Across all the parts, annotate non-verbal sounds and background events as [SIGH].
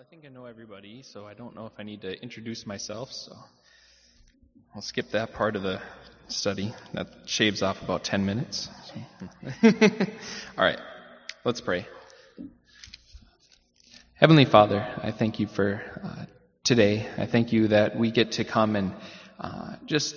I think I know everybody, so I don't know if I need to introduce myself, so I'll skip that part of the study. That shaves off about 10 minutes. [LAUGHS] All right, let's pray. Heavenly Father, I thank you for uh, today. I thank you that we get to come and uh, just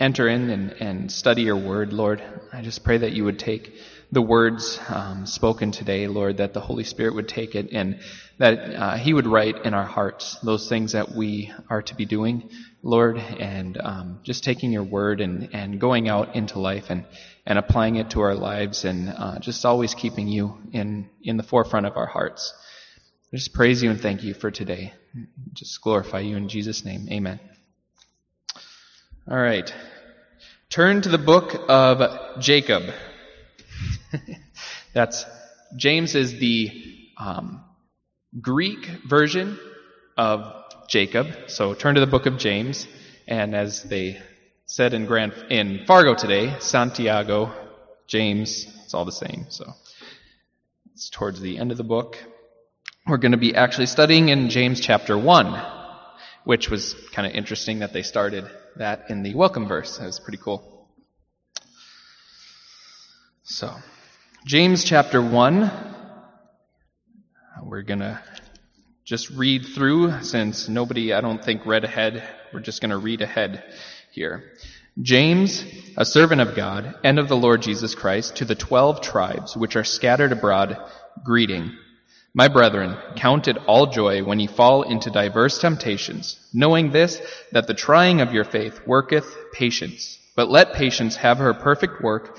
enter in and, and, study your word, Lord. I just pray that you would take the words um, spoken today, Lord, that the Holy Spirit would take it and that uh, He would write in our hearts those things that we are to be doing, Lord, and um, just taking your word and, and going out into life and, and applying it to our lives and uh, just always keeping you in, in the forefront of our hearts. I just praise you and thank you for today. Just glorify you in Jesus' name. Amen. All right. Turn to the book of Jacob. [LAUGHS] That's James is the um, Greek version of Jacob. So turn to the book of James, and as they said in Grand in Fargo today, Santiago, James, it's all the same. So it's towards the end of the book. We're going to be actually studying in James chapter one, which was kind of interesting that they started that in the welcome verse. That was pretty cool. So. James chapter 1. We're going to just read through since nobody, I don't think, read ahead. We're just going to read ahead here. James, a servant of God and of the Lord Jesus Christ, to the twelve tribes which are scattered abroad, greeting. My brethren, count it all joy when ye fall into diverse temptations, knowing this, that the trying of your faith worketh patience. But let patience have her perfect work,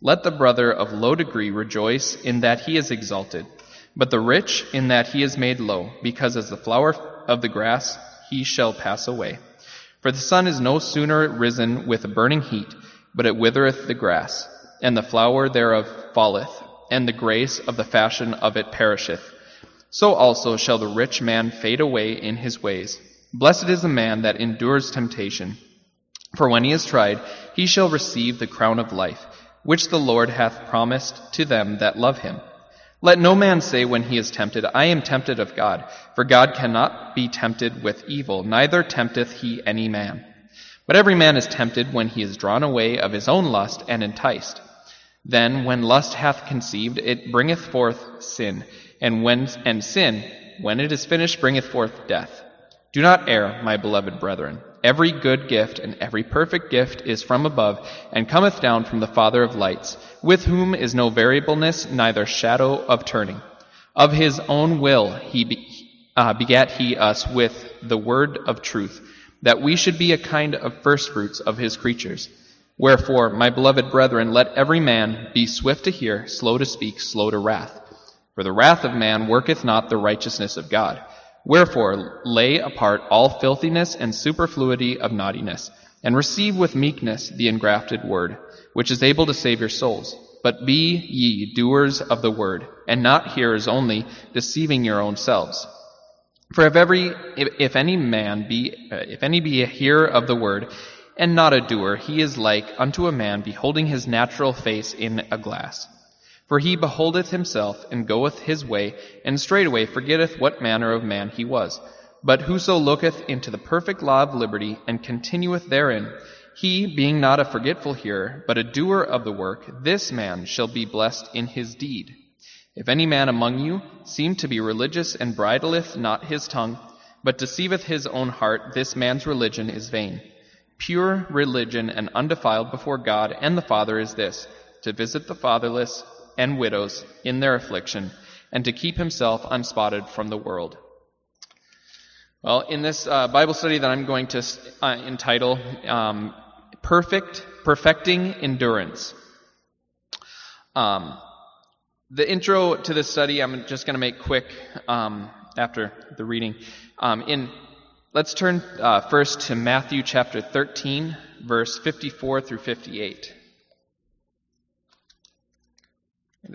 Let the brother of low degree rejoice in that he is exalted, but the rich in that he is made low, because as the flower of the grass he shall pass away. For the sun is no sooner risen with a burning heat, but it withereth the grass, and the flower thereof falleth, and the grace of the fashion of it perisheth. So also shall the rich man fade away in his ways. Blessed is the man that endures temptation, for when he is tried, he shall receive the crown of life which the Lord hath promised to them that love him. Let no man say when he is tempted, I am tempted of God, for God cannot be tempted with evil, neither tempteth he any man. But every man is tempted when he is drawn away of his own lust and enticed. Then, when lust hath conceived, it bringeth forth sin, and when and sin, when it is finished, bringeth forth death. Do not err, my beloved brethren. Every good gift and every perfect gift is from above and cometh down from the Father of lights, with whom is no variableness, neither shadow of turning. Of his own will he be, uh, begat he us with the word of truth, that we should be a kind of firstfruits of his creatures. Wherefore, my beloved brethren, let every man be swift to hear, slow to speak, slow to wrath. For the wrath of man worketh not the righteousness of God. Wherefore, lay apart all filthiness and superfluity of naughtiness, and receive with meekness the engrafted word, which is able to save your souls. But be ye doers of the word, and not hearers only, deceiving your own selves. For if every, if, if any man be, uh, if any be a hearer of the word, and not a doer, he is like unto a man beholding his natural face in a glass. For he beholdeth himself, and goeth his way, and straightway forgetteth what manner of man he was. But whoso looketh into the perfect law of liberty, and continueth therein, he, being not a forgetful hearer, but a doer of the work, this man shall be blessed in his deed. If any man among you seem to be religious, and bridleth not his tongue, but deceiveth his own heart, this man's religion is vain. Pure religion and undefiled before God and the Father is this, to visit the fatherless, and widows in their affliction, and to keep himself unspotted from the world. Well, in this uh, Bible study that I'm going to uh, entitle um, "Perfect Perfecting Endurance," um, the intro to this study I'm just going to make quick. Um, after the reading. Um, in let's turn uh, first to Matthew chapter 13, verse 54 through 58.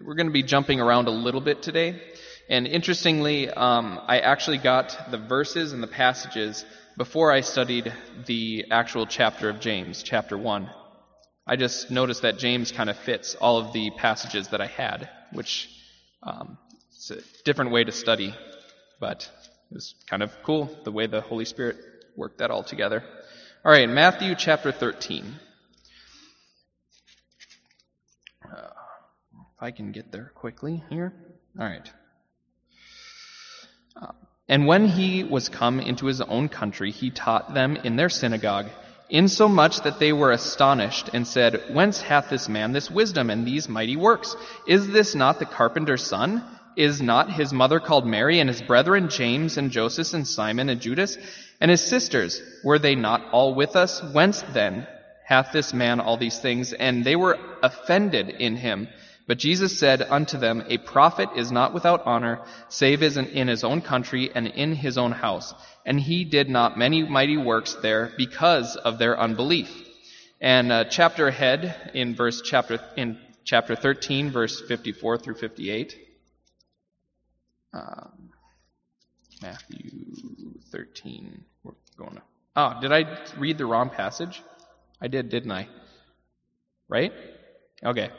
We're going to be jumping around a little bit today. And interestingly, um, I actually got the verses and the passages before I studied the actual chapter of James, chapter 1. I just noticed that James kind of fits all of the passages that I had, which um, it's a different way to study, but it was kind of cool the way the Holy Spirit worked that all together. All right, Matthew chapter 13. Uh, if I can get there quickly here. All right. Uh, and when he was come into his own country, he taught them in their synagogue insomuch that they were astonished and said, Whence hath this man this wisdom and these mighty works? Is this not the carpenter's son? Is not his mother called Mary and his brethren James and Joseph and Simon and Judas? And his sisters, were they not all with us? Whence then hath this man all these things? And they were offended in him. But Jesus said unto them, A prophet is not without honor, save in his own country and in his own house. And he did not many mighty works there because of their unbelief. And uh, chapter ahead in verse chapter in chapter 13, verse 54 through 58. Um, Matthew 13. We're going to. Oh, did I read the wrong passage? I did, didn't I? Right? Okay.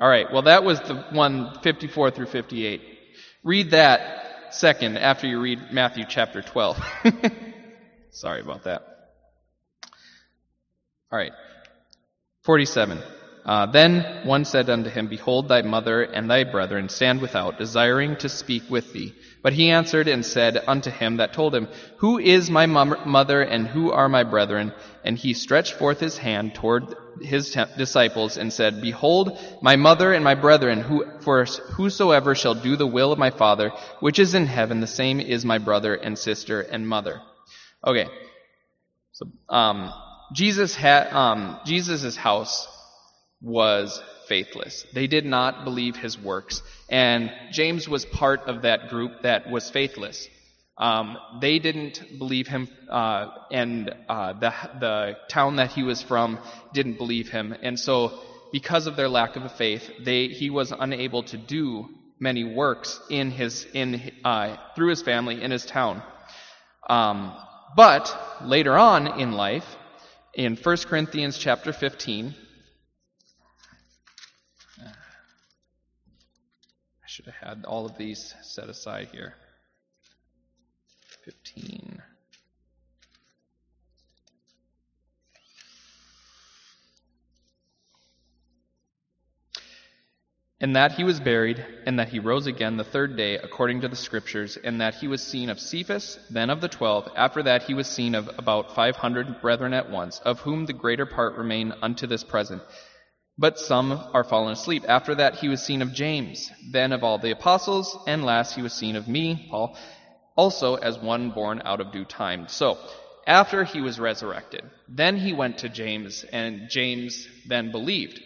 All right. Well, that was the one 54 through 58. Read that second after you read Matthew chapter 12. [LAUGHS] Sorry about that. All right. 47. Uh, then one said unto him, Behold, thy mother and thy brethren stand without, desiring to speak with thee. But he answered and said unto him that told him, Who is my mother and who are my brethren? And he stretched forth his hand toward his disciples and said, Behold, my mother and my brethren, who, for whosoever shall do the will of my Father, which is in heaven, the same is my brother and sister and mother. Okay. So, um, Jesus had, um, Jesus' house was faithless. They did not believe his works. And James was part of that group that was faithless. Um, they didn't believe him, uh, and uh, the, the town that he was from didn't believe him. And so, because of their lack of faith, they, he was unable to do many works in his, in, uh, through his family in his town. Um, but later on in life, in 1 Corinthians chapter 15, should have had all of these set aside here. 15. And that he was buried, and that he rose again the third day, according to the Scriptures, and that he was seen of Cephas, then of the twelve. After that he was seen of about five hundred brethren at once, of whom the greater part remain unto this present but some are fallen asleep. After that, he was seen of James, then of all the apostles, and last he was seen of me, Paul, also as one born out of due time. So, after he was resurrected, then he went to James, and James then believed.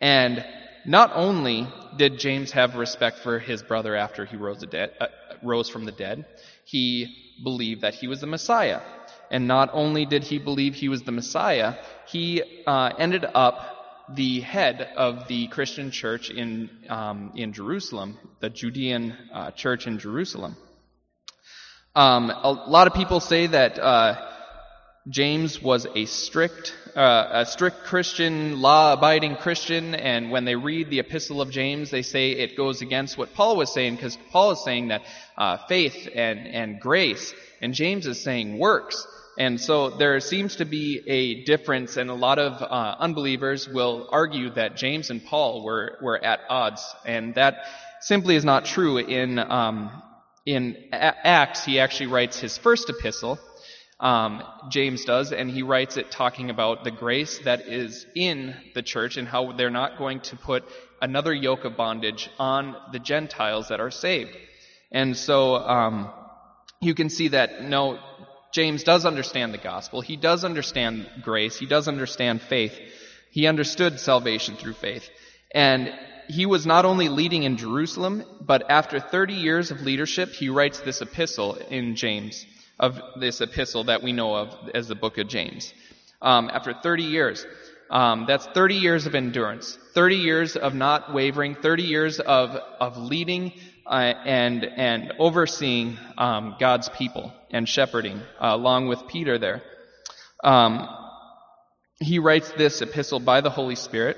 And not only did James have respect for his brother after he rose, dead, uh, rose from the dead, he believed that he was the Messiah. And not only did he believe he was the Messiah, he uh, ended up the head of the Christian church in, um, in Jerusalem, the Judean uh, church in Jerusalem. Um, a lot of people say that uh, James was a strict, uh, a strict Christian, law-abiding Christian, and when they read the Epistle of James, they say it goes against what Paul was saying, because Paul is saying that uh, faith and and grace, and James is saying works. And so there seems to be a difference, and a lot of uh, unbelievers will argue that James and Paul were, were at odds, and that simply is not true. In, um, in Acts, he actually writes his first epistle, um, James does, and he writes it talking about the grace that is in the church and how they're not going to put another yoke of bondage on the Gentiles that are saved. And so um, you can see that no, James does understand the gospel. He does understand grace. He does understand faith. He understood salvation through faith. And he was not only leading in Jerusalem, but after 30 years of leadership, he writes this epistle in James, of this epistle that we know of as the book of James. Um, after 30 years, um, that's 30 years of endurance, 30 years of not wavering, 30 years of of leading uh, and and overseeing um, God's people and shepherding, uh, along with Peter there. Um, he writes this epistle by the Holy Spirit.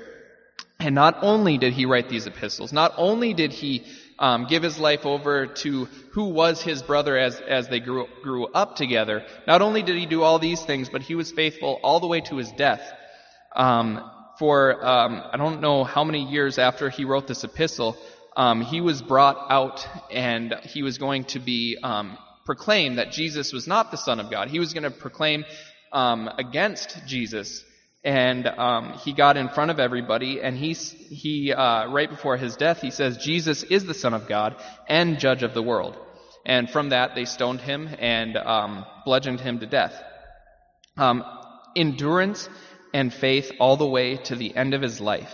And not only did he write these epistles, not only did he um, give his life over to who was his brother as, as they grew, grew up together, not only did he do all these things, but he was faithful all the way to his death. Um, for um, I don't know how many years after he wrote this epistle, um, he was brought out and he was going to be um, proclaim that Jesus was not the Son of God. He was going to proclaim um, against Jesus and um, he got in front of everybody, and he he uh, right before his death, he says Jesus is the Son of God and Judge of the world. And from that, they stoned him and um, bludgeoned him to death. Um, endurance and faith all the way to the end of his life.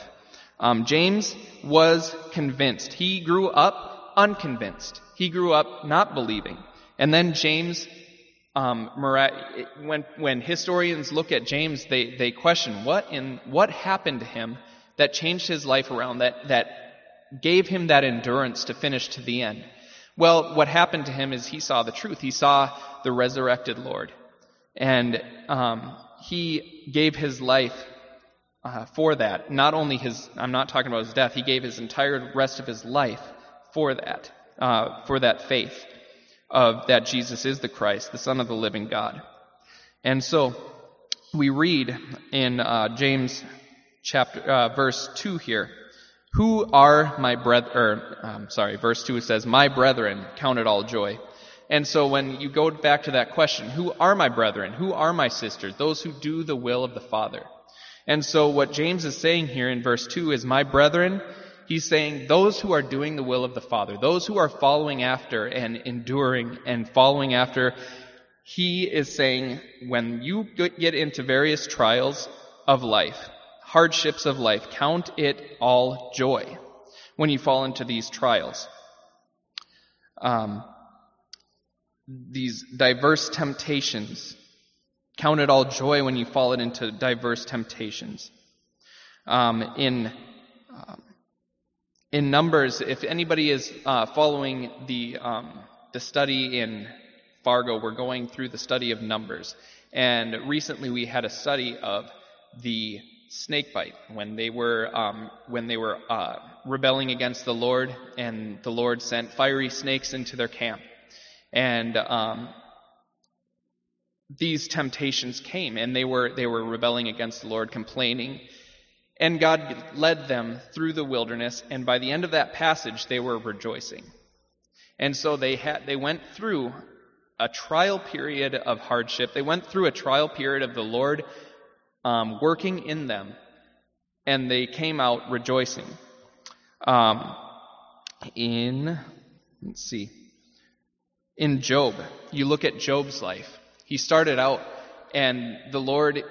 Um, James was convinced. He grew up unconvinced. He grew up not believing. And then James um, when, when historians look at James, they, they question what in what happened to him that changed his life around, that, that gave him that endurance to finish to the end. Well, what happened to him is he saw the truth. He saw the resurrected Lord. And um, he gave his life uh, for that. Not only his, I'm not talking about his death, he gave his entire rest of his life for that, uh, for that faith of that Jesus is the Christ, the Son of the living God. And so we read in uh, James chapter uh, verse two here, "Who are my brethren?" Um, sorry, verse two says, "My brethren, count it all joy." And so when you go back to that question, who are my brethren? Who are my sisters? Those who do the will of the Father. And so what James is saying here in verse 2 is, My brethren, He's saying those who are doing the will of the Father, those who are following after and enduring and following after, he is saying when you get into various trials of life, hardships of life, count it all joy when you fall into these trials. Um, these diverse temptations. Count it all joy when you fall into diverse temptations. Um, in um, in Numbers, if anybody is uh, following the um, the study in Fargo, we're going through the study of Numbers, and recently we had a study of the snake bite when they were um, when they were uh, rebelling against the Lord, and the Lord sent fiery snakes into their camp, and um, these temptations came, and they were they were rebelling against the Lord, complaining and God led them through the wilderness, and by the end of that passage, they were rejoicing. And so they had, they went through a trial period of hardship. They went through a trial period of the Lord um, working in them, and they came out rejoicing. Um, in, let's see, in Job, you look at Job's life. He started out, and the Lord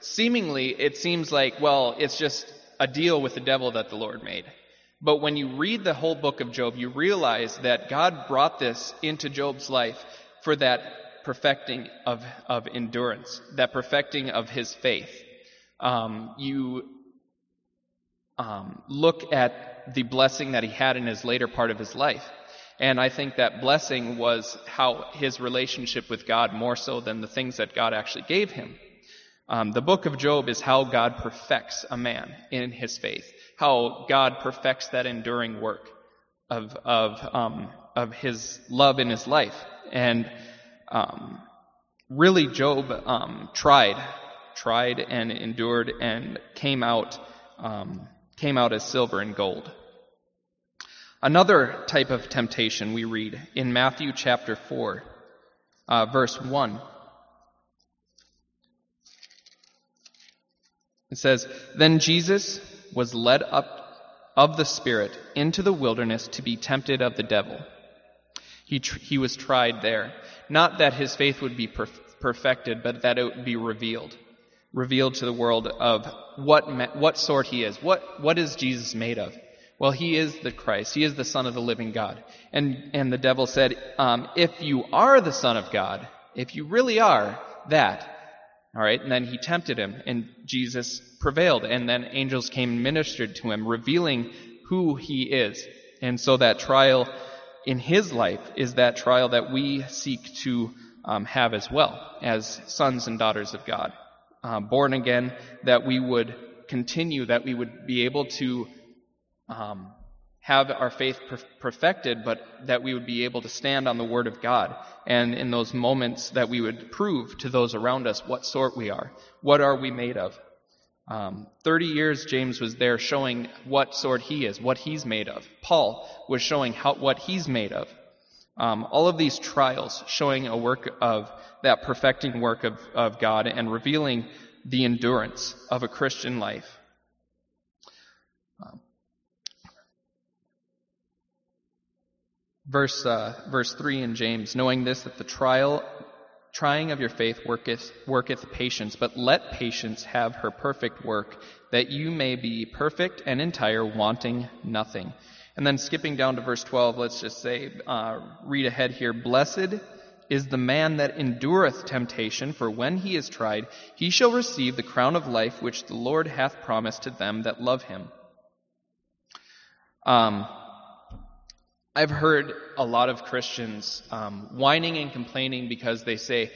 seemingly it seems like, well, it's just a deal with the devil that the Lord made. But when you read the whole book of Job, you realize that God brought this into Job's life for that perfecting of, of endurance, that perfecting of his faith. Um, you um, look at the blessing that he had in his later part of his life. And I think that blessing was how his relationship with God more so than the things that God actually gave him. Um, the book of Job is how God perfects a man in his faith, how God perfects that enduring work of of um, of his love in his life, and um, really Job um, tried, tried and endured and came out um, came out as silver and gold. Another type of temptation we read in Matthew chapter four, uh, verse one. It says, Then Jesus was led up of the Spirit into the wilderness to be tempted of the devil. He, tr- he was tried there. Not that his faith would be perf- perfected, but that it would be revealed. Revealed to the world of what, what sort he is. What, what is Jesus made of? Well, he is the Christ. He is the Son of the living God. And, and the devil said, um, if you are the Son of God, if you really are that, all right, and then he tempted him, and Jesus prevailed, and then angels came and ministered to him, revealing who he is. And so that trial in his life is that trial that we seek to um, have as well as sons and daughters of God. Uh, born again, that we would continue, that we would be able to um, have our faith perfected, but that we would be able to stand on the Word of God. And in those moments that we would prove to those around us what sort we are. What are we made of? Um, 30 years James was there showing what sort he is, what he's made of. Paul was showing how, what he's made of. Um, all of these trials showing a work of that perfecting work of, of God and revealing the endurance of a Christian life. Verse, uh, verse 3 in James, knowing this, that the trial, trying of your faith worketh, worketh patience, but let patience have her perfect work, that you may be perfect and entire, wanting nothing. And then skipping down to verse 12, let's just say, uh, read ahead here. Blessed is the man that endureth temptation, for when he is tried, he shall receive the crown of life which the Lord hath promised to them that love him. Um, I've heard a lot of Christians um, whining and complaining because they say,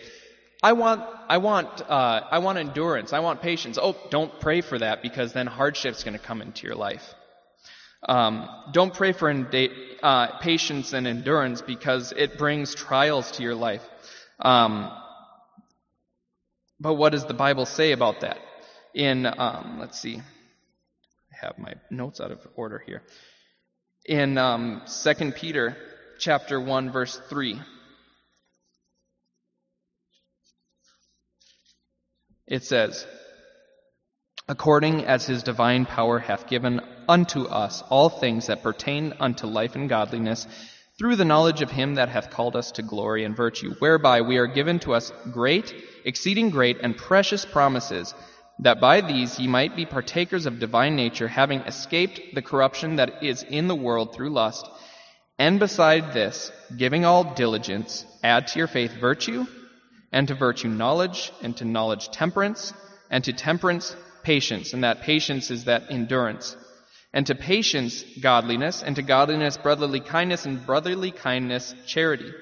"I want, I want, uh, I want endurance. I want patience." Oh, don't pray for that because then hardship's going to come into your life. Um, don't pray for uh, patience and endurance because it brings trials to your life. Um, but what does the Bible say about that? In um, let's see, I have my notes out of order here in um, 2 Peter chapter 1 verse 3. It says, According as his divine power hath given unto us all things that pertain unto life and godliness, through the knowledge of him that hath called us to glory and virtue, whereby we are given to us great, exceeding great, and precious promises, that by these ye might be partakers of divine nature, having escaped the corruption that is in the world through lust, and beside this, giving all diligence, add to your faith virtue, and to virtue knowledge, and to knowledge temperance, and to temperance patience, and that patience is that endurance, and to patience godliness, and to godliness brotherly kindness, and brotherly kindness charity.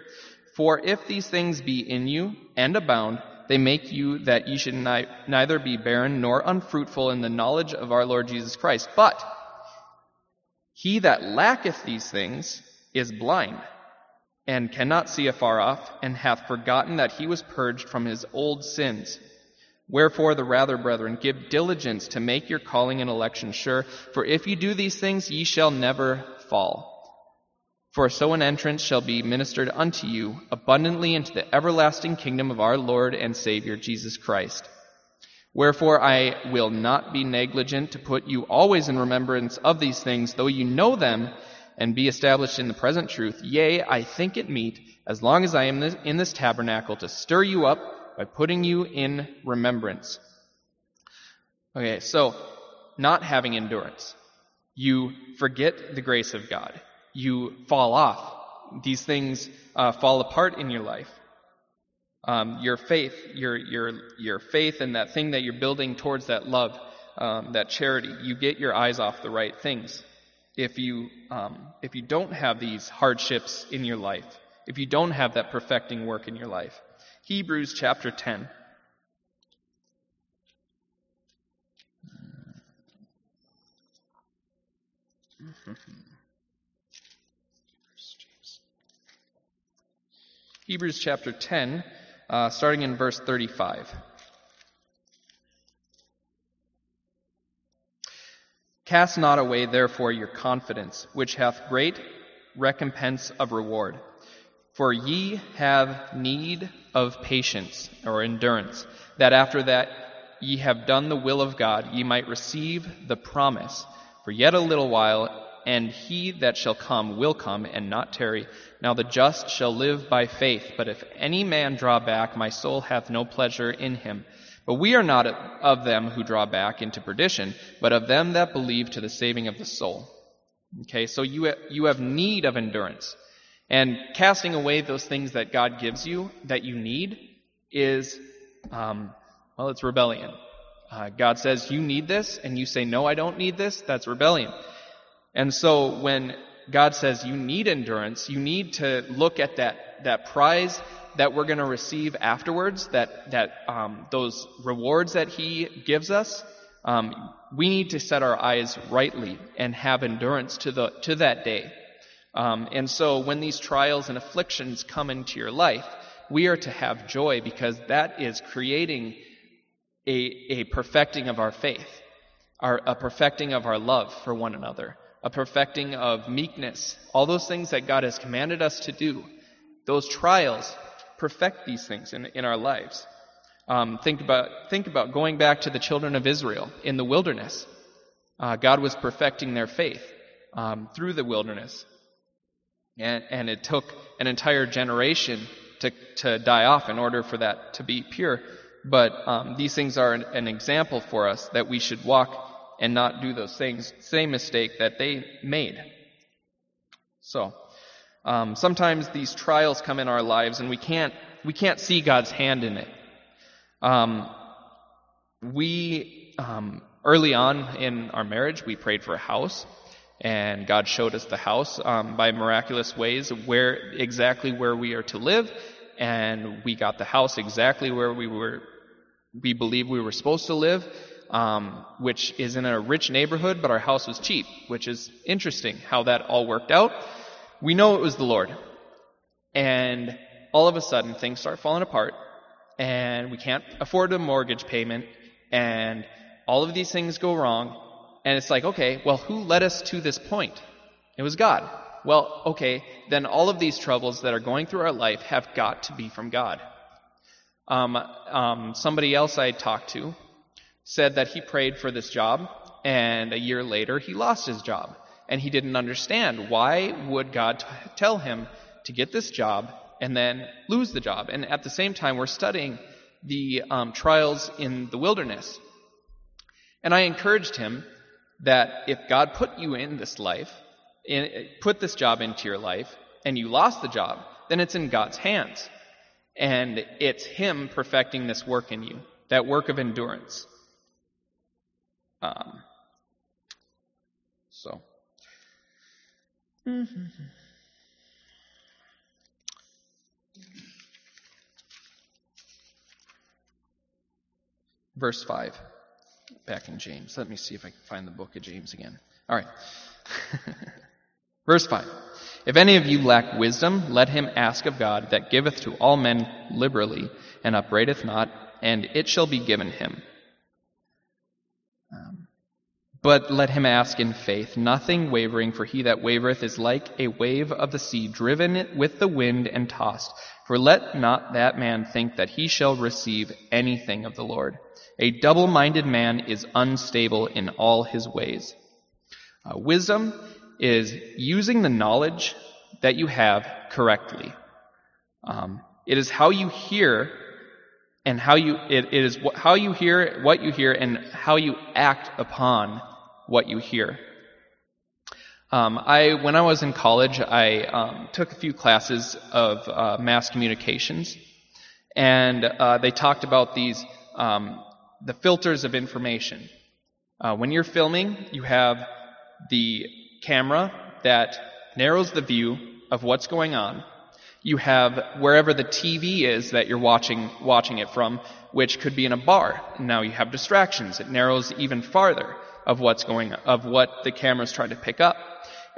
For if these things be in you and abound, they make you that ye should ni- neither be barren nor unfruitful in the knowledge of our Lord Jesus Christ. But he that lacketh these things is blind, and cannot see afar off, and hath forgotten that he was purged from his old sins. Wherefore, the rather, brethren, give diligence to make your calling and election sure, for if ye do these things, ye shall never fall. For so an entrance shall be ministered unto you abundantly into the everlasting kingdom of our Lord and Savior Jesus Christ. Wherefore I will not be negligent to put you always in remembrance of these things, though you know them and be established in the present truth. Yea, I think it meet, as long as I am in this tabernacle, to stir you up by putting you in remembrance. Okay, so not having endurance. You forget the grace of God you fall off. These things uh, fall apart in your life. Um, your faith, your your your faith, and that thing that you're building towards that love, um, that charity, you get your eyes off the right things. If you um, if you don't have these hardships in your life, if you don't have that perfecting work in your life, Hebrews chapter ten. [LAUGHS] Hebrews chapter 10, uh, starting in verse 35. Cast not away, therefore, your confidence, which hath great recompense of reward. For ye have need of patience or endurance, that after that ye have done the will of God, ye might receive the promise. For yet a little while, and he that shall come will come and not tarry. Now the just shall live by faith, but if any man draw back, my soul hath no pleasure in him. But we are not of them who draw back into perdition, but of them that believe to the saving of the soul. Okay, so you, you have need of endurance. And casting away those things that God gives you that you need is, um, well, it's rebellion. Uh, God says, you need this, and you say, no, I don't need this, that's rebellion. And so when God says you need endurance, you need to look at that, that prize that we're going to receive afterwards, that, that, um, those rewards that He gives us, um, we need to set our eyes rightly and have endurance to the, to that day. Um, and so when these trials and afflictions come into your life, we are to have joy because that is creating a, a perfecting of our faith, our, a perfecting of our love for one another, a perfecting of meekness, all those things that God has commanded us to do. Those trials perfect these things in, in our lives. Um, think about think about going back to the children of Israel in the wilderness. Uh, God was perfecting their faith um, through the wilderness, and, and it took an entire generation to to die off in order for that to be pure. But um, these things are an, an example for us that we should walk and not do those things, same mistake that they made. So, um, sometimes these trials come in our lives and we can't, we can't see God's hand in it. Um, we, um, early on in our marriage, we prayed for a house and God showed us the house um, by miraculous ways where exactly where we are to live, and we got the house exactly where we were we believe we were supposed to live, um, which is in a rich neighborhood, but our house was cheap, which is interesting how that all worked out. We know it was the Lord. And all of a sudden, things start falling apart, and we can't afford a mortgage payment, and all of these things go wrong, and it's like, okay, well, who led us to this point? It was God. Well, okay, then all of these troubles that are going through our life have got to be from God. Um, um, somebody else I talked to said that he prayed for this job, and a year later he lost his job. And he didn't understand why would God t- tell him to get this job and then lose the job. And at the same time, we're studying the um, trials in the wilderness. And I encouraged him that if God put you in this life, in, put this job into your life, and you lost the job, then it's in God's hands. And it's Him perfecting this work in you, that work of endurance. Um, so. Mm-hmm. Verse 5, back in James. Let me see if I can find the book of James again. All right. [LAUGHS] Verse 5. If any of you lack wisdom, let him ask of God that giveth to all men liberally and upbraideth not, and it shall be given him. Um, but let him ask in faith, nothing wavering, for he that wavereth is like a wave of the sea, driven with the wind and tossed. For let not that man think that he shall receive anything of the Lord. A double minded man is unstable in all his ways. Uh, wisdom is using the knowledge that you have correctly. Um, it is how you hear and how you it, it is how you hear what you hear and how you act upon what you hear. Um, I when I was in college, I um, took a few classes of uh, mass communications, and uh, they talked about these um, the filters of information. Uh, when you're filming, you have the camera that narrows the view of what's going on. You have wherever the TV is that you're watching, watching it from, which could be in a bar. Now you have distractions. It narrows even farther of what's going, of what the camera's trying to pick up.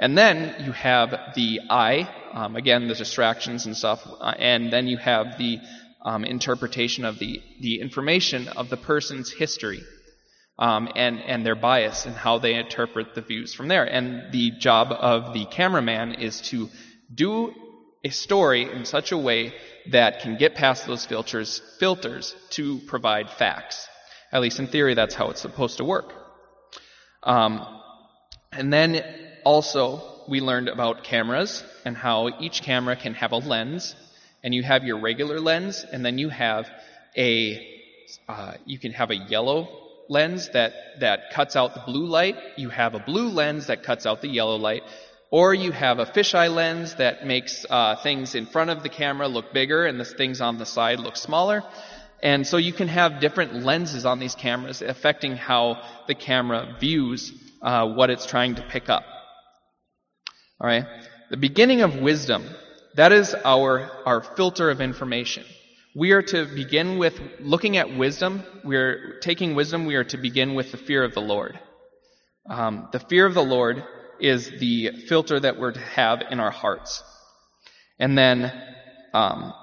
And then you have the eye, um, again, the distractions and stuff, uh, and then you have the um, interpretation of the, the information of the person's history um, and, and their bias and how they interpret the views from there. And the job of the cameraman is to do a story in such a way that can get past those filters, filters to provide facts. At least in theory, that's how it's supposed to work. Um, and then also, we learned about cameras and how each camera can have a lens, and you have your regular lens, and then you have a uh, you can have a yellow lens that, that cuts out the blue light. You have a blue lens that cuts out the yellow light. Or you have a fisheye lens that makes uh, things in front of the camera look bigger and the things on the side look smaller. And so you can have different lenses on these cameras affecting how the camera views uh, what it's trying to pick up. All right. The beginning of wisdom. That is our, our filter of information. We are to begin with looking at wisdom. We're taking wisdom. We are to begin with the fear of the Lord. Um, the fear of the Lord is the filter that we're to have in our hearts. And then um,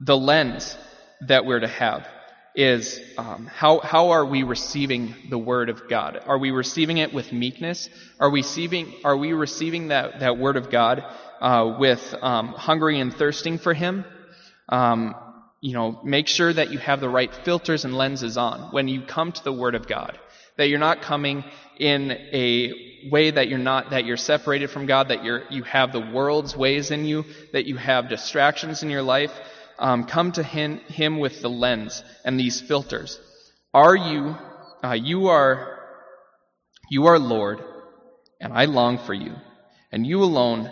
the lens that we're to have is um, how how are we receiving the word of God? Are we receiving it with meekness? Are we receiving are we receiving that that word of God uh, with um, hungry and thirsting for Him? Um, you know, make sure that you have the right filters and lenses on when you come to the word of God. That you're not coming in a way that you're not that you're separated from God. That you're you have the world's ways in you. That you have distractions in your life um, come to him, him, with the lens and these filters. Are you, uh, you are, you are Lord, and I long for you, and you alone.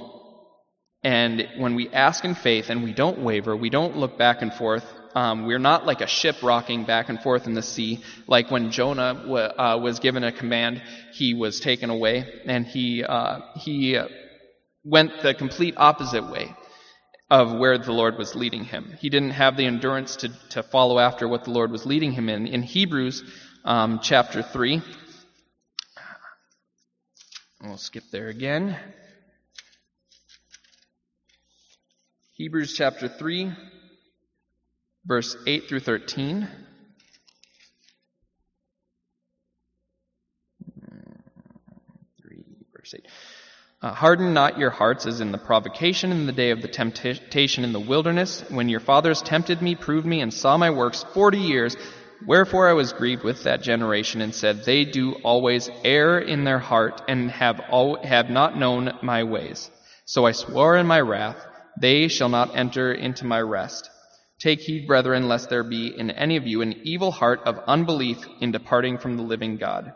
And when we ask in faith and we don't waver, we don't look back and forth, um, we're not like a ship rocking back and forth in the sea, like when Jonah w- uh, was given a command, he was taken away, and he uh, he went the complete opposite way of where the Lord was leading him. He didn't have the endurance to, to follow after what the Lord was leading him in. In Hebrews um, chapter 3, we'll skip there again. Hebrews chapter 3, verse 8 through 13. Three, verse 8. Uh, harden not your hearts as in the provocation in the day of the temptation in the wilderness, when your fathers tempted me, proved me, and saw my works forty years. Wherefore I was grieved with that generation and said, They do always err in their heart and have, have not known my ways. So I swore in my wrath, They shall not enter into my rest. Take heed, brethren, lest there be in any of you an evil heart of unbelief in departing from the living God.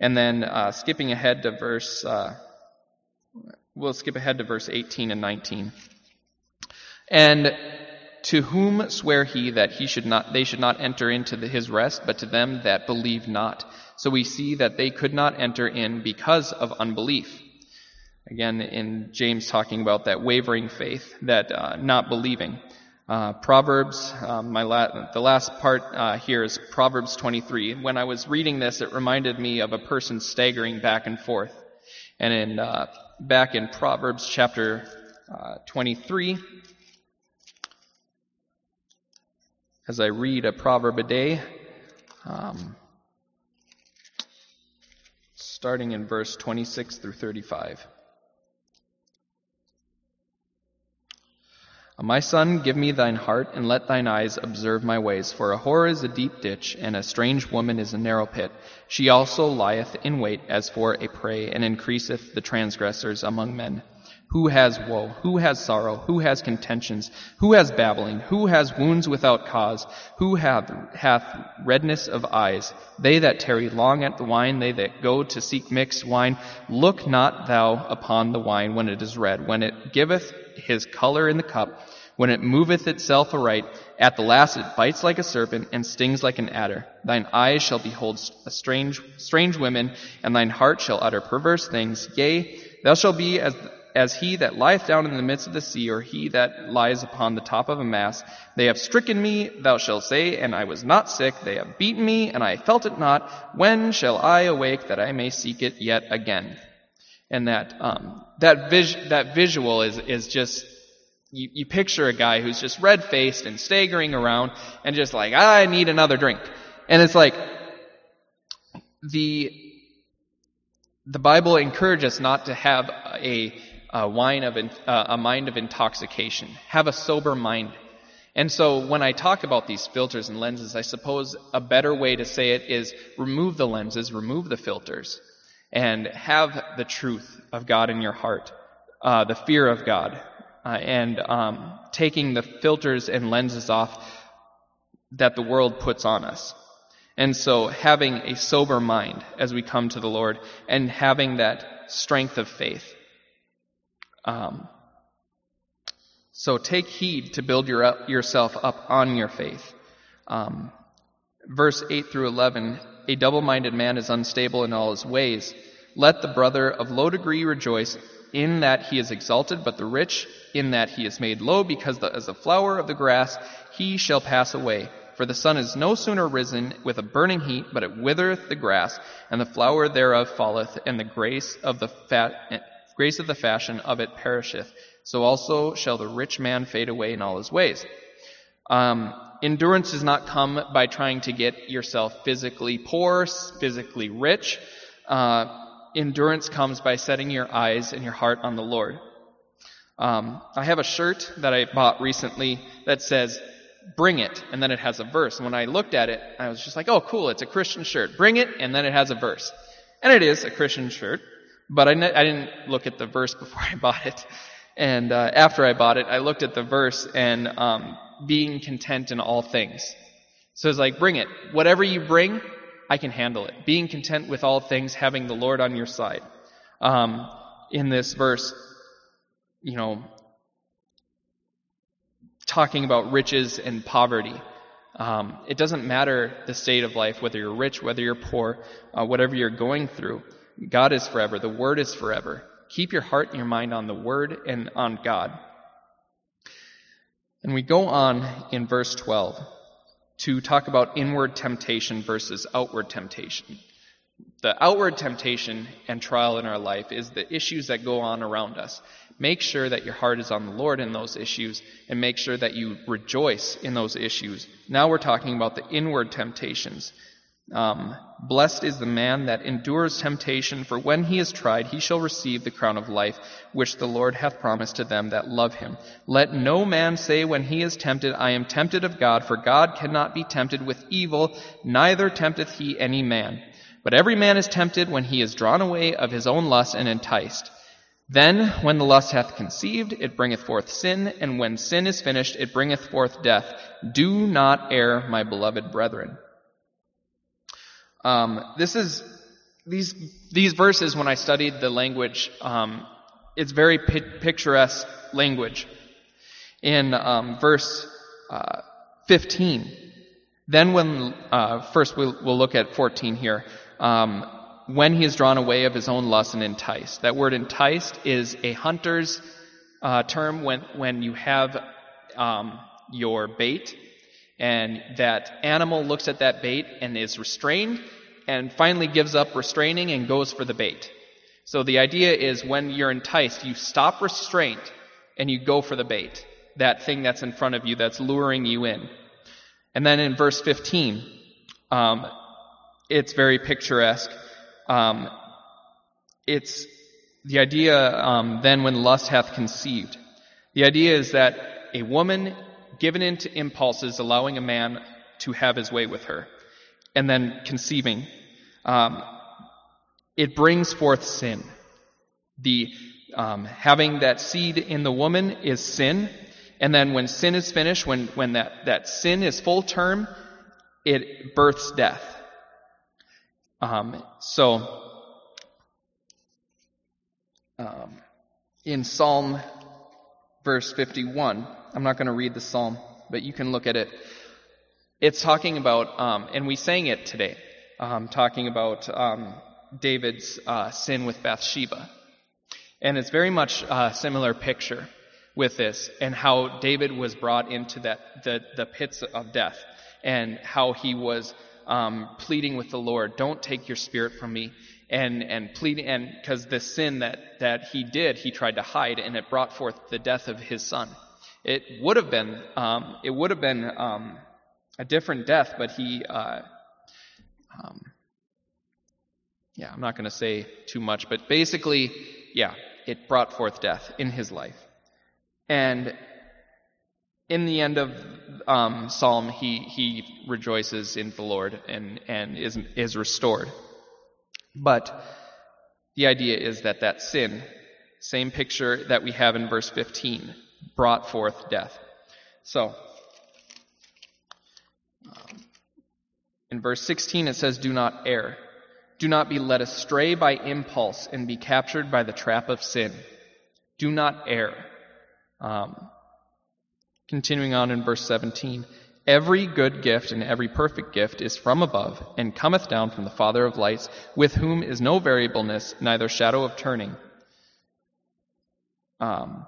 And then uh, skipping ahead to verse. Uh, We'll skip ahead to verse 18 and 19. And to whom swear he that he should not, they should not enter into the, his rest, but to them that believe not. So we see that they could not enter in because of unbelief. Again, in James talking about that wavering faith, that uh, not believing. Uh, Proverbs, um, my la- the last part uh, here is Proverbs 23. When I was reading this, it reminded me of a person staggering back and forth. And in uh, back in Proverbs chapter uh, 23, as I read a proverb a day, um, starting in verse 26 through 35. My son, give me thine heart, and let thine eyes observe my ways. For a whore is a deep ditch, and a strange woman is a narrow pit. She also lieth in wait as for a prey, and increaseth the transgressors among men. Who has woe? Who has sorrow? Who has contentions? Who has babbling? Who has wounds without cause? Who hath, hath redness of eyes? They that tarry long at the wine, they that go to seek mixed wine. Look not thou upon the wine when it is red, when it giveth his color in the cup, when it moveth itself aright, at the last it bites like a serpent and stings like an adder. Thine eyes shall behold strange, strange women, and thine heart shall utter perverse things. Yea, thou shalt be as, as he that lieth down in the midst of the sea, or he that lies upon the top of a mast. They have stricken me, thou shalt say, and I was not sick. They have beaten me, and I felt it not. When shall I awake that I may seek it yet again? And that um, that vis- that visual is is just you, you picture a guy who's just red faced and staggering around and just like I need another drink, and it's like the the Bible encourages us not to have a, a wine of uh, a mind of intoxication. Have a sober mind. And so when I talk about these filters and lenses, I suppose a better way to say it is remove the lenses, remove the filters and have the truth of God in your heart, uh, the fear of God, uh, and um, taking the filters and lenses off that the world puts on us. And so having a sober mind as we come to the Lord and having that strength of faith. Um, so take heed to build your, yourself up on your faith. Um, verse 8 through 11 A double minded man is unstable in all his ways. Let the brother of low degree rejoice in that he is exalted, but the rich in that he is made low, because the, as a flower of the grass he shall pass away. For the sun is no sooner risen with a burning heat, but it withereth the grass, and the flower thereof falleth, and the grace of the fat, grace of the fashion of it perisheth. So also shall the rich man fade away in all his ways. Um, endurance does not come by trying to get yourself physically poor, physically rich. Uh, endurance comes by setting your eyes and your heart on the Lord. Um, I have a shirt that I bought recently that says, Bring it, and then it has a verse. And when I looked at it, I was just like, oh, cool, it's a Christian shirt. Bring it, and then it has a verse. And it is a Christian shirt, but I, I didn't look at the [LAUGHS] verse before I bought it. And uh, after I bought it, I looked at the verse and um, being content in all things. So it's like, bring it. Whatever you bring, I can handle it. Being content with all things, having the Lord on your side. Um, in this verse, you know, talking about riches and poverty. Um, it doesn't matter the state of life, whether you're rich, whether you're poor, uh, whatever you're going through. God is forever. The Word is forever. Keep your heart and your mind on the Word and on God. And we go on in verse 12 to talk about inward temptation versus outward temptation. The outward temptation and trial in our life is the issues that go on around us. Make sure that your heart is on the Lord in those issues and make sure that you rejoice in those issues. Now we're talking about the inward temptations. Um, Blessed is the man that endures temptation, for when he is tried, he shall receive the crown of life, which the Lord hath promised to them that love him. Let no man say when he is tempted, I am tempted of God, for God cannot be tempted with evil, neither tempteth he any man. But every man is tempted when he is drawn away of his own lust and enticed. Then, when the lust hath conceived, it bringeth forth sin, and when sin is finished, it bringeth forth death. Do not err, my beloved brethren. Um, this is these these verses. When I studied the language, um, it's very pi- picturesque language. In um, verse uh, 15, then when uh, first we'll, we'll, look at 14 here. Um, when he is drawn away of his own lust and enticed. That word enticed is a hunter's uh, term when, when you have um, your bait and that animal looks at that bait and is restrained and finally gives up restraining and goes for the bait. So the idea is when you're enticed, you stop restraint and you go for the bait. That thing that's in front of you that's luring you in. And then in verse 15, um, it's very picturesque. Um, it's the idea um, then when lust hath conceived. The idea is that a woman given into impulses, allowing a man to have his way with her, and then conceiving, um, it brings forth sin. The um, having that seed in the woman is sin, and then when sin is finished, when when that that sin is full term, it births death. Um, so, um, in Psalm verse 51, I'm not going to read the psalm, but you can look at it. It's talking about, um, and we sang it today, um, talking about um, David's uh, sin with Bathsheba. And it's very much a similar picture with this and how David was brought into that the, the pits of death and how he was um, pleading with the Lord, "Don't take your spirit from me," and and pleading, and because the sin that that he did, he tried to hide, and it brought forth the death of his son. It would have been um, it would have been um, a different death, but he. Uh, um, yeah, I'm not going to say too much, but basically, yeah, it brought forth death in his life. And in the end of um, Psalm, he, he rejoices in the Lord and, and is, is restored. But the idea is that that sin, same picture that we have in verse 15, brought forth death. So, um, In verse 16, it says, Do not err. Do not be led astray by impulse and be captured by the trap of sin. Do not err. Um, continuing on in verse 17, Every good gift and every perfect gift is from above and cometh down from the Father of lights, with whom is no variableness, neither shadow of turning. Um,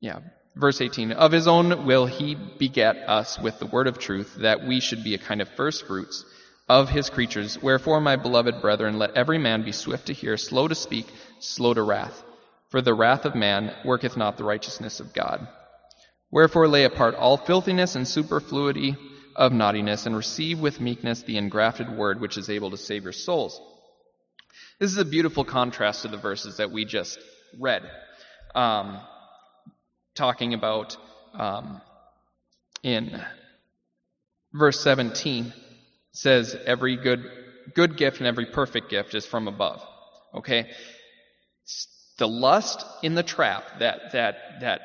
yeah, verse 18. Of his own will he beget us with the word of truth, that we should be a kind of first fruits of his creatures. Wherefore, my beloved brethren, let every man be swift to hear, slow to speak, slow to wrath. For the wrath of man worketh not the righteousness of God. Wherefore lay apart all filthiness and superfluity of naughtiness, and receive with meekness the engrafted word which is able to save your souls. This is a beautiful contrast to the verses that we just read, um, talking about um, in verse 17 says every good good gift and every perfect gift is from above. Okay, the lust in the trap that that that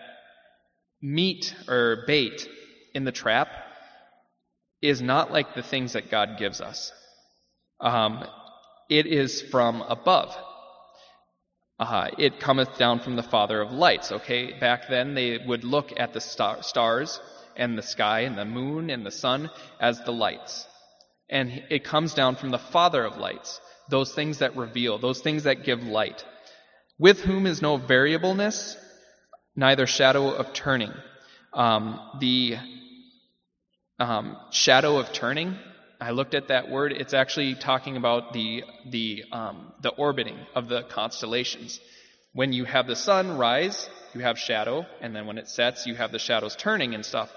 meat or bait in the trap is not like the things that God gives us. Um, it is from above. Uh, it cometh down from the Father of lights. Okay, back then they would look at the star- stars and the sky and the moon and the sun as the lights. And it comes down from the Father of lights, those things that reveal, those things that give light, with whom is no variableness, neither shadow of turning. Um, the um, shadow of turning, I looked at that word. It's actually talking about the the um, the orbiting of the constellations. When you have the sun rise, you have shadow, and then when it sets, you have the shadows turning and stuff,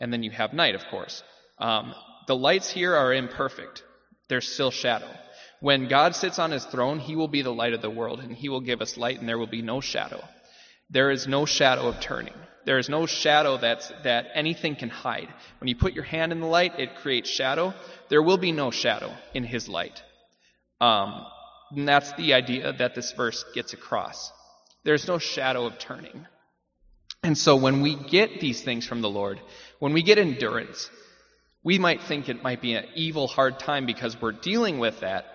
and then you have night, of course. Um, the lights here are imperfect; they're still shadow. When God sits on His throne, He will be the light of the world, and He will give us light, and there will be no shadow. There is no shadow of turning. There is no shadow that's, that anything can hide. When you put your hand in the light, it creates shadow. There will be no shadow in His light. Um, and that's the idea that this verse gets across. There's no shadow of turning. And so when we get these things from the Lord, when we get endurance, we might think it might be an evil, hard time because we're dealing with that,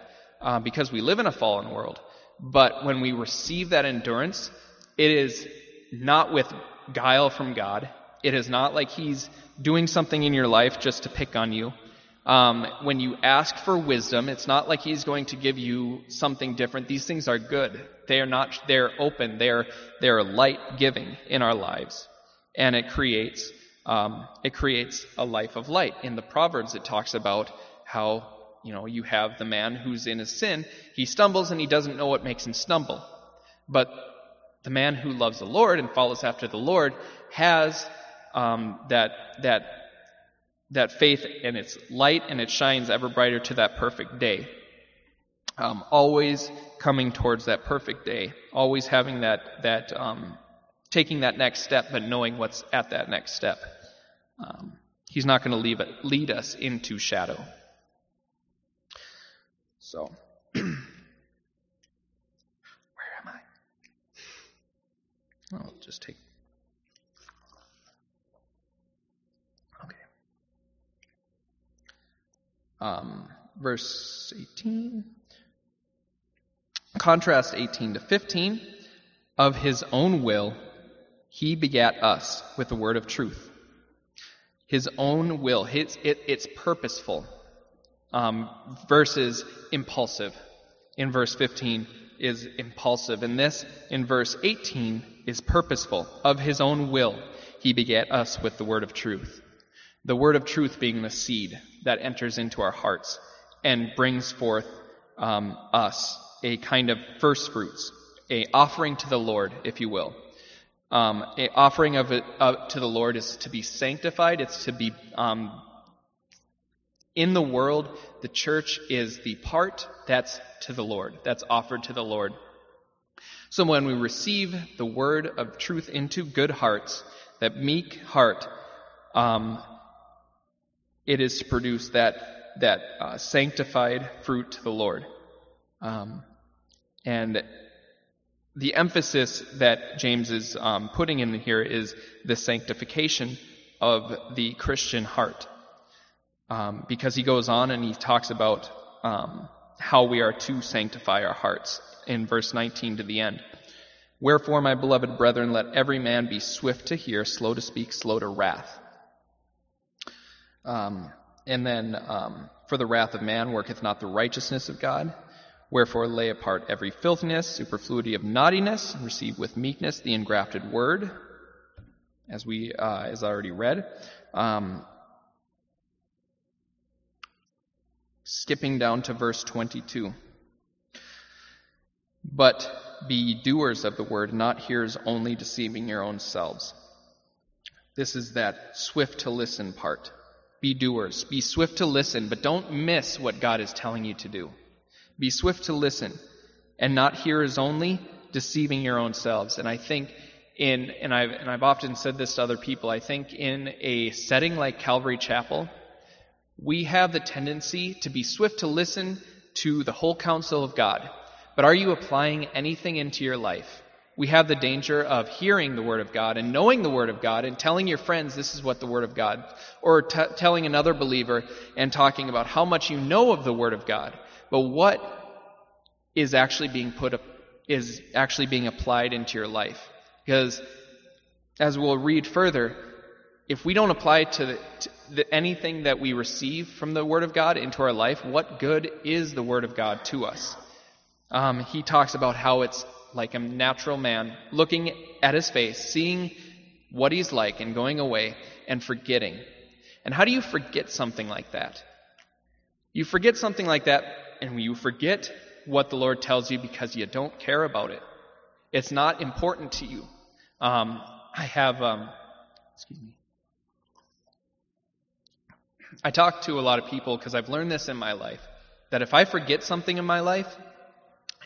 uh, because we live in a fallen world. But when we receive that endurance, it is not with guile from God. It is not like He's doing something in your life just to pick on you. Um, when you ask for wisdom, it's not like He's going to give you something different. These things are good. They are not. They're open. They're they're light giving in our lives, and it creates um, it creates a life of light. In the Proverbs, it talks about how you know you have the man who's in his sin. He stumbles and he doesn't know what makes him stumble, but the man who loves the Lord and follows after the Lord has um, that that that faith and its light and it shines ever brighter to that perfect day. Um, always coming towards that perfect day. Always having that that um, taking that next step, but knowing what's at that next step. Um, he's not going to leave it lead us into shadow. So. I'll just take. Okay. Um, verse 18. Contrast 18 to 15. Of his own will, he begat us with the word of truth. His own will. His, it, it's purposeful um, versus impulsive. In verse 15 is impulsive. And this, in verse 18, is purposeful. Of his own will, he begat us with the word of truth. The word of truth being the seed that enters into our hearts and brings forth um, us a kind of first fruits, a offering to the Lord, if you will. Um, a offering of it uh, to the Lord is to be sanctified. It's to be um, in the world. The church is the part that's to the Lord, that's offered to the Lord. So when we receive the word of truth into good hearts, that meek heart, um, it is to produce that that uh, sanctified fruit to the Lord. Um, and the emphasis that James is um, putting in here is the sanctification of the Christian heart. Um, because he goes on and he talks about um, how we are to sanctify our hearts in verse 19 to the end. Wherefore, my beloved brethren, let every man be swift to hear, slow to speak, slow to wrath. Um, and then, um, for the wrath of man worketh not the righteousness of God. Wherefore, lay apart every filthiness, superfluity of naughtiness, and receive with meekness the engrafted word, as we, uh, as I already read. Um, skipping down to verse 22. But be doers of the word, not hearers only, deceiving your own selves. This is that swift to listen part. Be doers. Be swift to listen, but don't miss what God is telling you to do. Be swift to listen and not hearers only, deceiving your own selves. And I think in, and I've, and I've often said this to other people, I think in a setting like Calvary Chapel, we have the tendency to be swift to listen to the whole counsel of God. But are you applying anything into your life? We have the danger of hearing the Word of God and knowing the Word of God and telling your friends this is what the Word of God, or t- telling another believer and talking about how much you know of the Word of God. But what is actually being put up, is actually being applied into your life? Because as we'll read further, if we don't apply to, the, to the, anything that we receive from the Word of God into our life, what good is the Word of God to us? Um, he talks about how it's like a natural man looking at his face, seeing what he's like, and going away and forgetting. And how do you forget something like that? You forget something like that, and you forget what the Lord tells you because you don't care about it. It's not important to you. Um, I have, um, excuse me. I talk to a lot of people because I've learned this in my life that if I forget something in my life,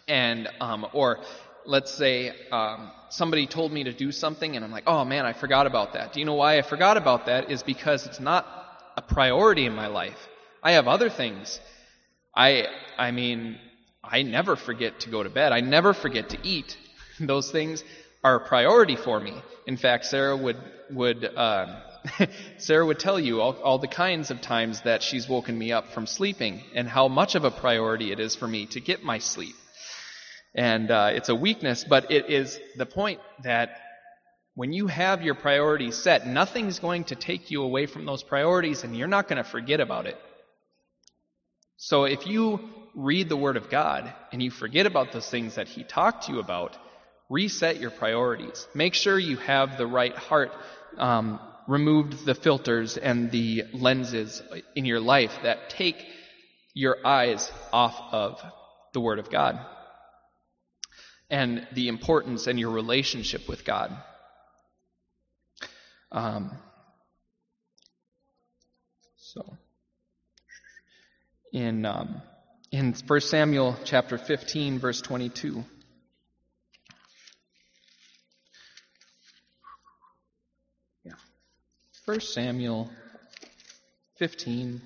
and um, or let's say um, somebody told me to do something and I'm like, oh man, I forgot about that. Do you know why I forgot about that? Is because it's not a priority in my life. I have other things. I I mean, I never forget to go to bed. I never forget to eat. [LAUGHS] Those things are a priority for me. In fact, Sarah would would uh, [LAUGHS] Sarah would tell you all, all the kinds of times that she's woken me up from sleeping and how much of a priority it is for me to get my sleep. And uh, it's a weakness, but it is the point that when you have your priorities set, nothing's going to take you away from those priorities and you're not going to forget about it. So if you read the Word of God and you forget about those things that He talked to you about, reset your priorities. Make sure you have the right heart, um, removed the filters and the lenses in your life that take your eyes off of the Word of God and the importance and your relationship with God. Um, so, in um, in 1 Samuel chapter 15, verse 22. 1 Samuel 15,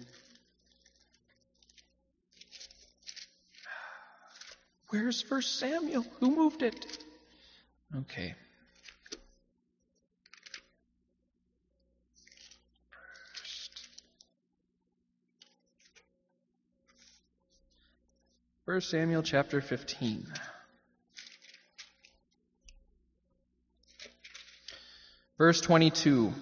Where's First Samuel? Who moved it? Okay. First Samuel chapter 15. Verse 22.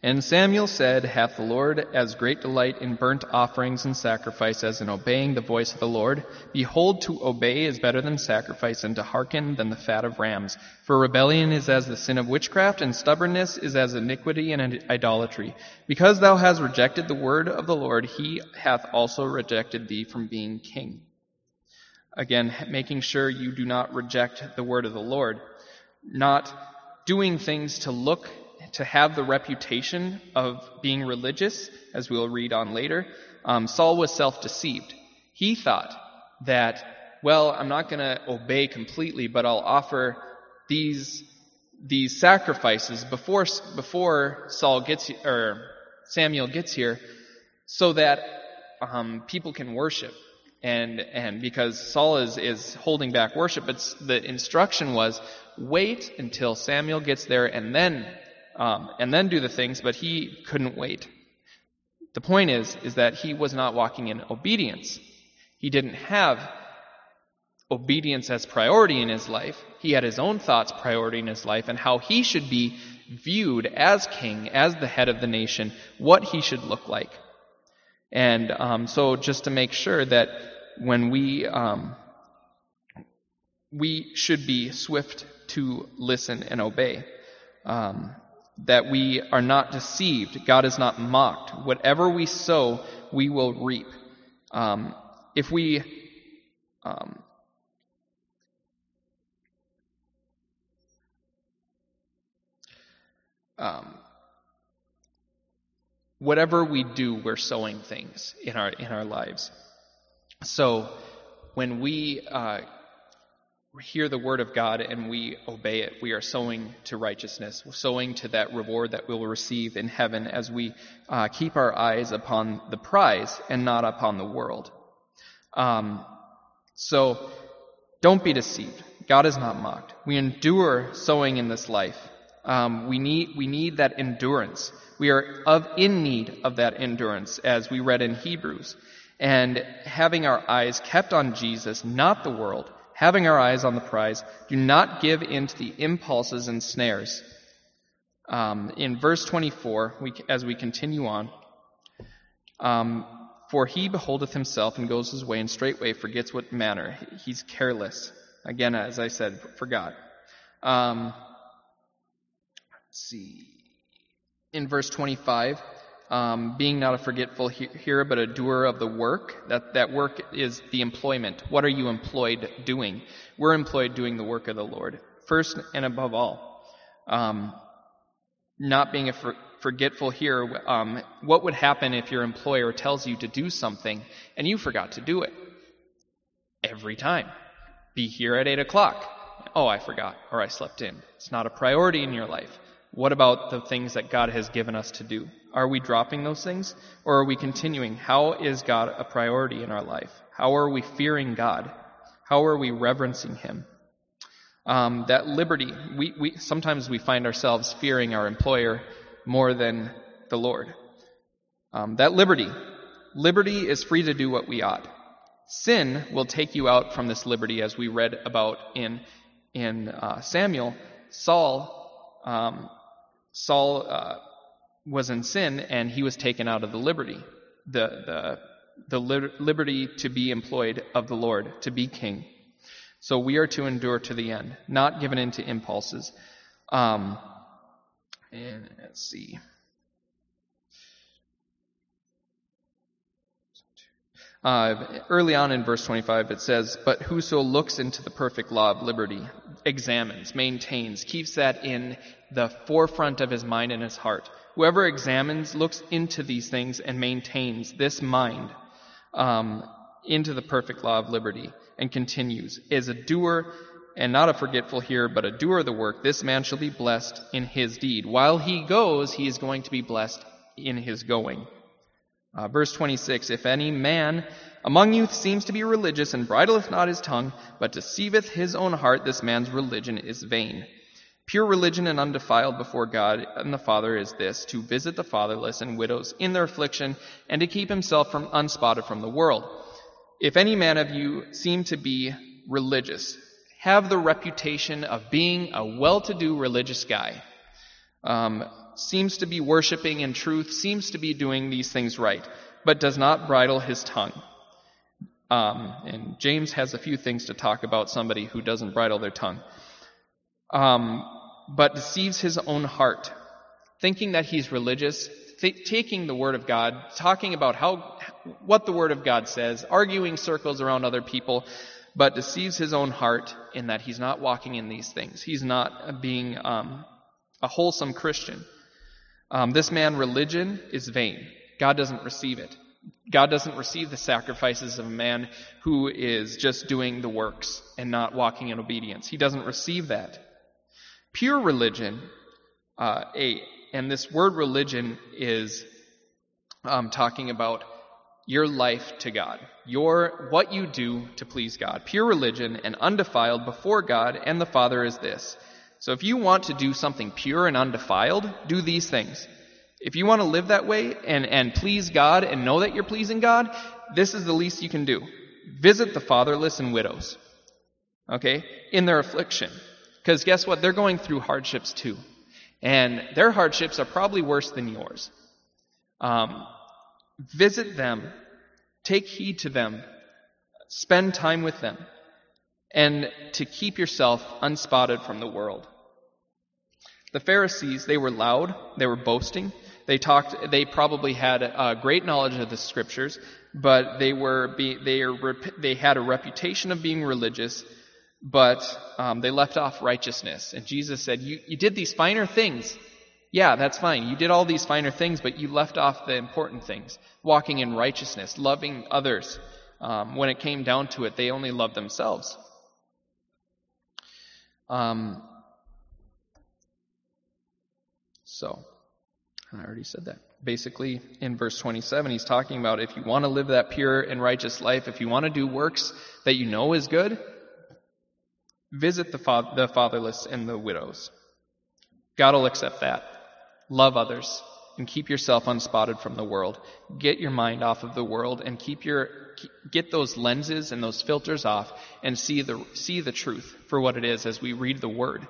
And Samuel said, Hath the Lord as great delight in burnt offerings and sacrifice as in obeying the voice of the Lord? Behold, to obey is better than sacrifice, and to hearken than the fat of rams. For rebellion is as the sin of witchcraft, and stubbornness is as iniquity and idolatry. Because thou hast rejected the word of the Lord, he hath also rejected thee from being king. Again, making sure you do not reject the word of the Lord. Not doing things to look to have the reputation of being religious, as we'll read on later, um, Saul was self deceived. He thought that, well, I'm not going to obey completely, but I'll offer these these sacrifices before before Saul gets or Samuel gets here, so that um, people can worship and and because Saul is is holding back worship, but the instruction was wait until Samuel gets there and then um, and then do the things, but he couldn't wait. The point is, is that he was not walking in obedience. He didn't have obedience as priority in his life. He had his own thoughts priority in his life and how he should be viewed as king, as the head of the nation, what he should look like. And um, so, just to make sure that when we um, we should be swift to listen and obey. Um, that we are not deceived. God is not mocked. Whatever we sow, we will reap. Um, if we um, um, whatever we do, we're sowing things in our in our lives. So when we uh, hear the word of God and we obey it, we are sowing to righteousness, We're sowing to that reward that we'll receive in heaven as we uh, keep our eyes upon the prize and not upon the world. Um, so don't be deceived. God is not mocked. We endure sowing in this life. Um, we need we need that endurance. We are of in need of that endurance, as we read in Hebrews, and having our eyes kept on Jesus, not the world having our eyes on the prize, do not give in to the impulses and snares. Um, in verse 24, we, as we continue on, um, for he beholdeth himself and goes his way, and straightway forgets what manner. He's careless. Again, as I said, forgot. Um, let's see. In verse 25, um, being not a forgetful hearer, but a doer of the work. That, that work is the employment. What are you employed doing? We're employed doing the work of the Lord. First and above all. Um, not being a for, forgetful hearer. Um, what would happen if your employer tells you to do something and you forgot to do it? Every time. Be here at 8 o'clock. Oh, I forgot, or I slept in. It's not a priority in your life. What about the things that God has given us to do? Are we dropping those things? Or are we continuing? How is God a priority in our life? How are we fearing God? How are we reverencing Him? Um, that liberty, we, we, sometimes we find ourselves fearing our employer more than the Lord. Um, that liberty, liberty is free to do what we ought. Sin will take you out from this liberty, as we read about in in uh, Samuel. Saul um, Saul uh, was in sin and he was taken out of the liberty, the, the, the liberty to be employed of the Lord, to be king. So we are to endure to the end, not given into impulses. Um, and let's see. Uh, early on in verse 25, it says, But whoso looks into the perfect law of liberty, examines, maintains, keeps that in the forefront of his mind and his heart. Whoever examines, looks into these things, and maintains this mind um, into the perfect law of liberty, and continues, is a doer and not a forgetful hearer, but a doer of the work, this man shall be blessed in his deed. While he goes, he is going to be blessed in his going. Uh, verse 26 If any man among you seems to be religious and bridleth not his tongue, but deceiveth his own heart, this man's religion is vain. Pure religion and undefiled before God and the Father is this to visit the fatherless and widows in their affliction, and to keep himself from unspotted from the world. If any man of you seem to be religious, have the reputation of being a well to do religious guy, um, seems to be worshiping in truth, seems to be doing these things right, but does not bridle his tongue. Um, and James has a few things to talk about somebody who doesn't bridle their tongue. Um, but deceives his own heart, thinking that he's religious, th- taking the word of God, talking about how, what the word of God says, arguing circles around other people, but deceives his own heart in that he's not walking in these things. He's not being um, a wholesome Christian. Um, this man, religion is vain. God doesn't receive it. God doesn't receive the sacrifices of a man who is just doing the works and not walking in obedience. He doesn't receive that. Pure religion, uh, a, and this word religion is um, talking about your life to God, your what you do to please God. Pure religion and undefiled before God and the Father is this: so if you want to do something pure and undefiled, do these things If you want to live that way and, and please God and know that you're pleasing God, this is the least you can do. Visit the fatherless and widows. Okay? In their affliction. Because guess what? They're going through hardships too. And their hardships are probably worse than yours. Um, visit them. Take heed to them. Spend time with them. And to keep yourself unspotted from the world. The Pharisees, they were loud. They were boasting. They talked, they probably had a great knowledge of the scriptures, but they were, be, they, are, they had a reputation of being religious, but um, they left off righteousness. And Jesus said, you, you did these finer things. Yeah, that's fine. You did all these finer things, but you left off the important things. Walking in righteousness, loving others. Um, when it came down to it, they only loved themselves. Um, so, I already said that. Basically, in verse 27, he's talking about if you want to live that pure and righteous life, if you want to do works that you know is good, visit the, fa- the fatherless and the widows. God will accept that. Love others and keep yourself unspotted from the world. Get your mind off of the world and keep your get those lenses and those filters off and see the see the truth for what it is as we read the word.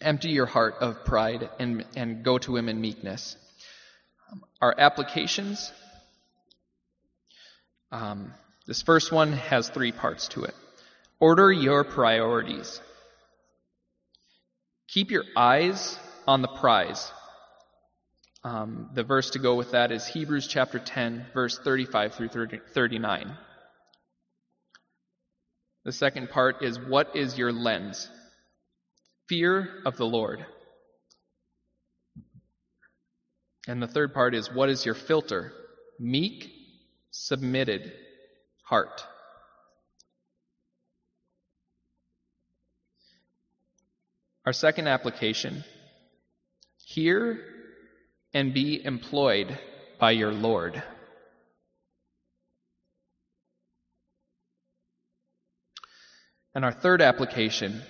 Empty your heart of pride and, and go to Him in meekness. Our applications. Um, this first one has three parts to it. Order your priorities. Keep your eyes on the prize. Um, the verse to go with that is Hebrews chapter 10, verse 35 through 30, 39. The second part is what is your lens? Fear of the Lord. And the third part is what is your filter? Meek, submitted heart. Our second application hear and be employed by your Lord. And our third application,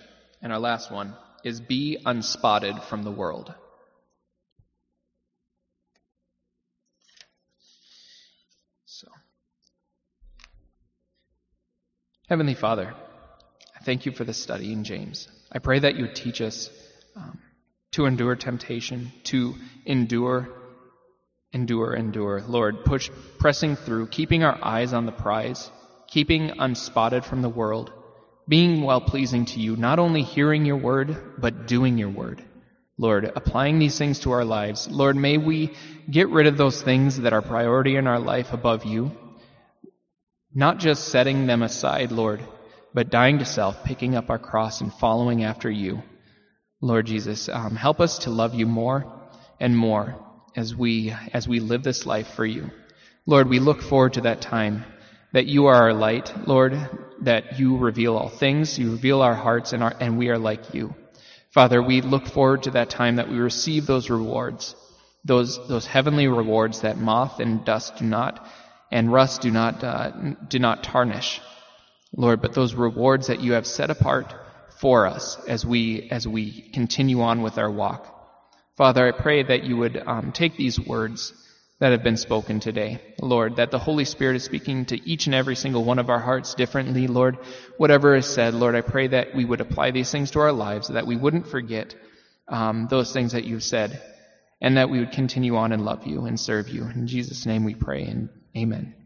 and our last one, is be unspotted from the world. So, Heavenly Father, I thank you for the study in James. I pray that you would teach us um, to endure temptation, to endure, endure, endure. Lord, push, pressing through, keeping our eyes on the prize, keeping unspotted from the world being well pleasing to you, not only hearing your word, but doing your word. Lord, applying these things to our lives. Lord, may we get rid of those things that are priority in our life above you. Not just setting them aside, Lord, but dying to self, picking up our cross and following after you. Lord Jesus, um, help us to love you more and more as we, as we live this life for you. Lord, we look forward to that time that you are our light, Lord, that you reveal all things, you reveal our hearts, and, our, and we are like you. Father, we look forward to that time that we receive those rewards, those, those heavenly rewards that moth and dust do not, and rust do not, uh, do not tarnish. Lord, but those rewards that you have set apart for us as we, as we continue on with our walk. Father, I pray that you would um, take these words that have been spoken today. Lord, that the Holy Spirit is speaking to each and every single one of our hearts differently. Lord, whatever is said, Lord, I pray that we would apply these things to our lives, that we wouldn't forget um, those things that you've said, and that we would continue on and love you and serve you. In Jesus' name we pray, and amen.